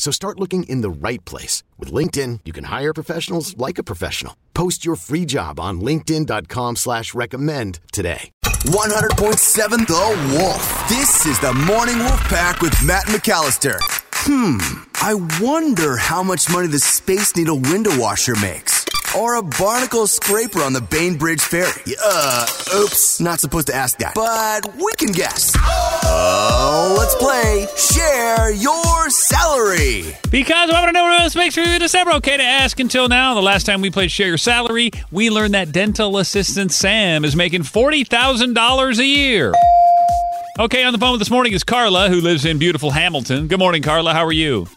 So start looking in the right place. With LinkedIn, you can hire professionals like a professional. Post your free job on linkedin.com slash recommend today. 100.7 The Wolf. This is the Morning Wolf Pack with Matt McAllister. Hmm, I wonder how much money the Space Needle window washer makes. Or a barnacle scraper on the Bainbridge Ferry. Uh, oops, not supposed to ask that. But we can guess. Oh, let's play Share Your Salary. Because I want to know what else makes you December. Okay to ask until now. The last time we played Share Your Salary, we learned that dental assistant Sam is making $40,000 a year. Okay, on the phone with this morning is Carla, who lives in beautiful Hamilton. Good morning, Carla. How are you?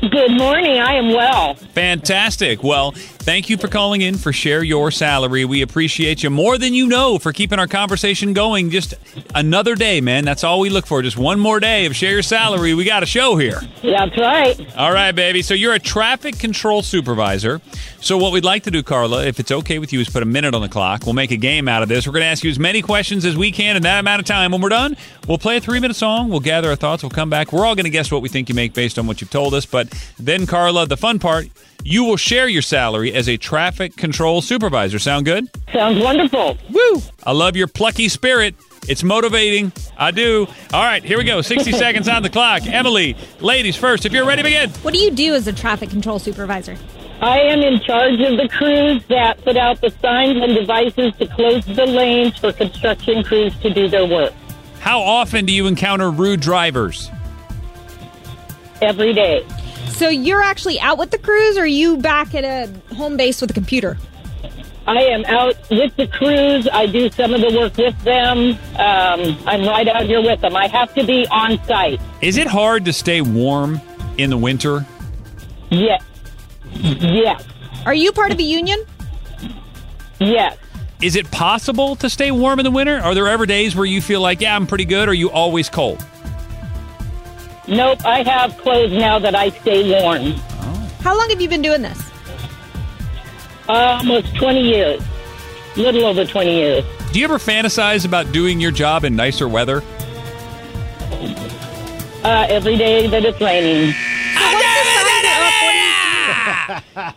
Good morning. I am well. Fantastic. Well, thank you for calling in for Share Your Salary. We appreciate you more than you know for keeping our conversation going. Just another day, man. That's all we look for. Just one more day of Share Your Salary. We got a show here. That's right. All right, baby. So you're a traffic control supervisor. So what we'd like to do, Carla, if it's okay with you, is put a minute on the clock. We'll make a game out of this. We're going to ask you as many questions as we can in that amount of time. When we're done, we'll play a three-minute song. We'll gather our thoughts. We'll come back. We're all going to guess what we think you make based on what you've told us. But then, Carla, the fun part, you will share your salary as a traffic control supervisor. Sound good? Sounds wonderful. Woo! I love your plucky spirit. It's motivating. I do. All right, here we go. 60 seconds on the clock. Emily, ladies first. If you're ready, begin. What do you do as a traffic control supervisor? I am in charge of the crews that put out the signs and devices to close the lanes for construction crews to do their work How often do you encounter rude drivers? every day. So you're actually out with the crews, or are you back at a home base with a computer? I am out with the crews. I do some of the work with them. Um, I'm right out here with them. I have to be on site. Is it hard to stay warm in the winter? Yes. Yes. Are you part of a union? Yes. Is it possible to stay warm in the winter? Are there ever days where you feel like, yeah, I'm pretty good? Or are you always cold? Nope. I have clothes now that I stay warm. How long have you been doing this? Almost 20 years. Little over 20 years. Do you ever fantasize about doing your job in nicer weather? Uh, every day that it's raining.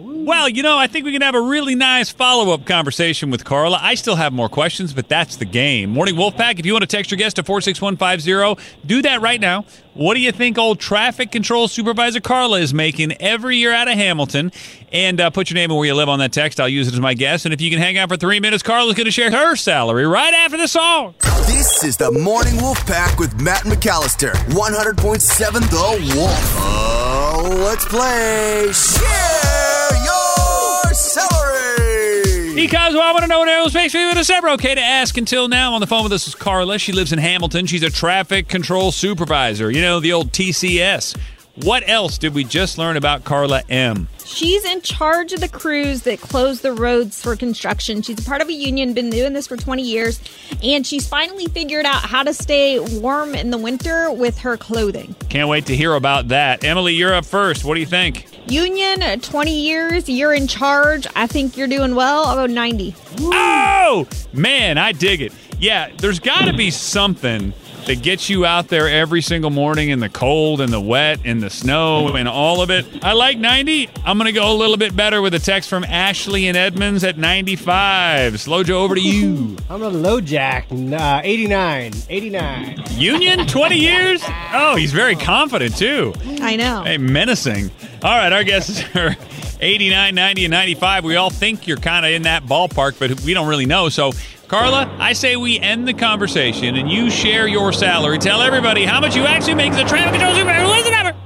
Well, you know, I think we can have a really nice follow up conversation with Carla. I still have more questions, but that's the game. Morning Wolfpack, if you want to text your guest to 46150, do that right now. What do you think old traffic control supervisor Carla is making every year out of Hamilton? And uh, put your name and where you live on that text. I'll use it as my guess. And if you can hang out for three minutes, Carla's going to share her salary right after the song. This is the Morning Wolf Pack with Matt McAllister. 100.7 The Wolf. Oh, let's play Share Your Salary. Because well, I want to know what aerospace for you in December. Okay to ask until now. On the phone with us is Carla. She lives in Hamilton. She's a traffic control supervisor. You know, the old TCS. What else did we just learn about Carla M? She's in charge of the crews that close the roads for construction. She's a part of a union, been doing this for 20 years, and she's finally figured out how to stay warm in the winter with her clothing. Can't wait to hear about that. Emily, you're up first. What do you think? Union, uh, 20 years, you're in charge. I think you're doing well. I'll go 90. Oh, man, I dig it. Yeah, there's got to be something that gets you out there every single morning in the cold and the wet and the snow and all of it. I like 90. I'm going to go a little bit better with a text from Ashley and Edmonds at 95. Slow Joe, over to you. I'm a low jack, uh, 89. 89. Union, 20 years? Oh, he's very confident too. I know. Hey, menacing. All right, our guesses are 89, 90, and 95. We all think you're kind of in that ballpark, but we don't really know. So, Carla, I say we end the conversation and you share your salary. Tell everybody how much you actually make as a traffic control supervisor. What is the number?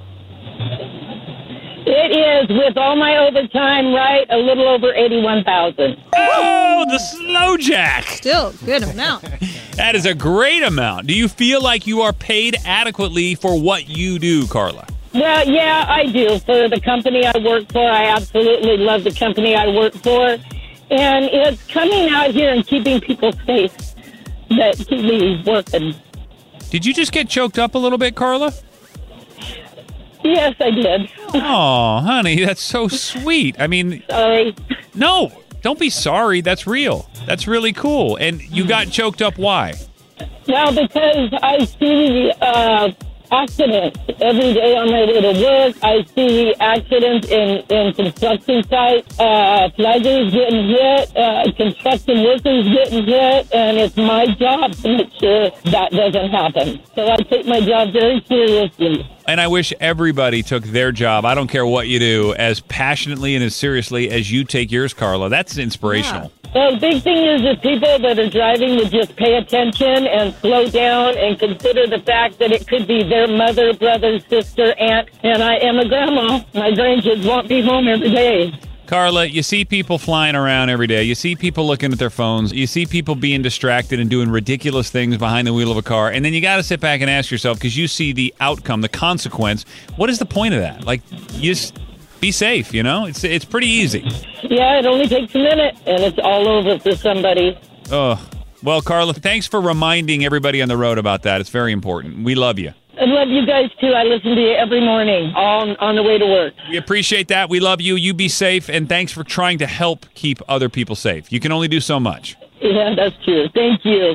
It is with all my overtime, right? A little over eighty-one thousand. Oh, the slow jack. Still good amount. That is a great amount. Do you feel like you are paid adequately for what you do, Carla? Well, yeah, I do. For the company I work for, I absolutely love the company I work for, and it's coming out here and keeping people safe that keep me working. Did you just get choked up a little bit, Carla? Yes, I did. Oh, honey, that's so sweet. I mean, Sorry. no, don't be sorry. That's real. That's really cool. And you got choked up. Why? Well, because I see uh, accidents every day on my way to work. I see accidents in, in construction sites, uh, flaggers getting hit, uh, construction workers getting hit, and it's my job to make sure that doesn't happen. So I take my job very seriously. And I wish everybody took their job, I don't care what you do, as passionately and as seriously as you take yours, Carla. That's inspirational. Well, the big thing is that people that are driving would just pay attention and slow down and consider the fact that it could be their mother, brother, sister, aunt, and I am a grandma. My grandkids won't be home every day. Carla, you see people flying around every day. You see people looking at their phones. You see people being distracted and doing ridiculous things behind the wheel of a car. And then you got to sit back and ask yourself because you see the outcome, the consequence. What is the point of that? Like, you just be safe, you know? It's it's pretty easy. Yeah, it only takes a minute, and it's all over for somebody. Oh, well, Carla, thanks for reminding everybody on the road about that. It's very important. We love you. I love you guys too. I listen to you every morning, all on the way to work. We appreciate that. We love you. You be safe. And thanks for trying to help keep other people safe. You can only do so much. Yeah, that's true. Thank you.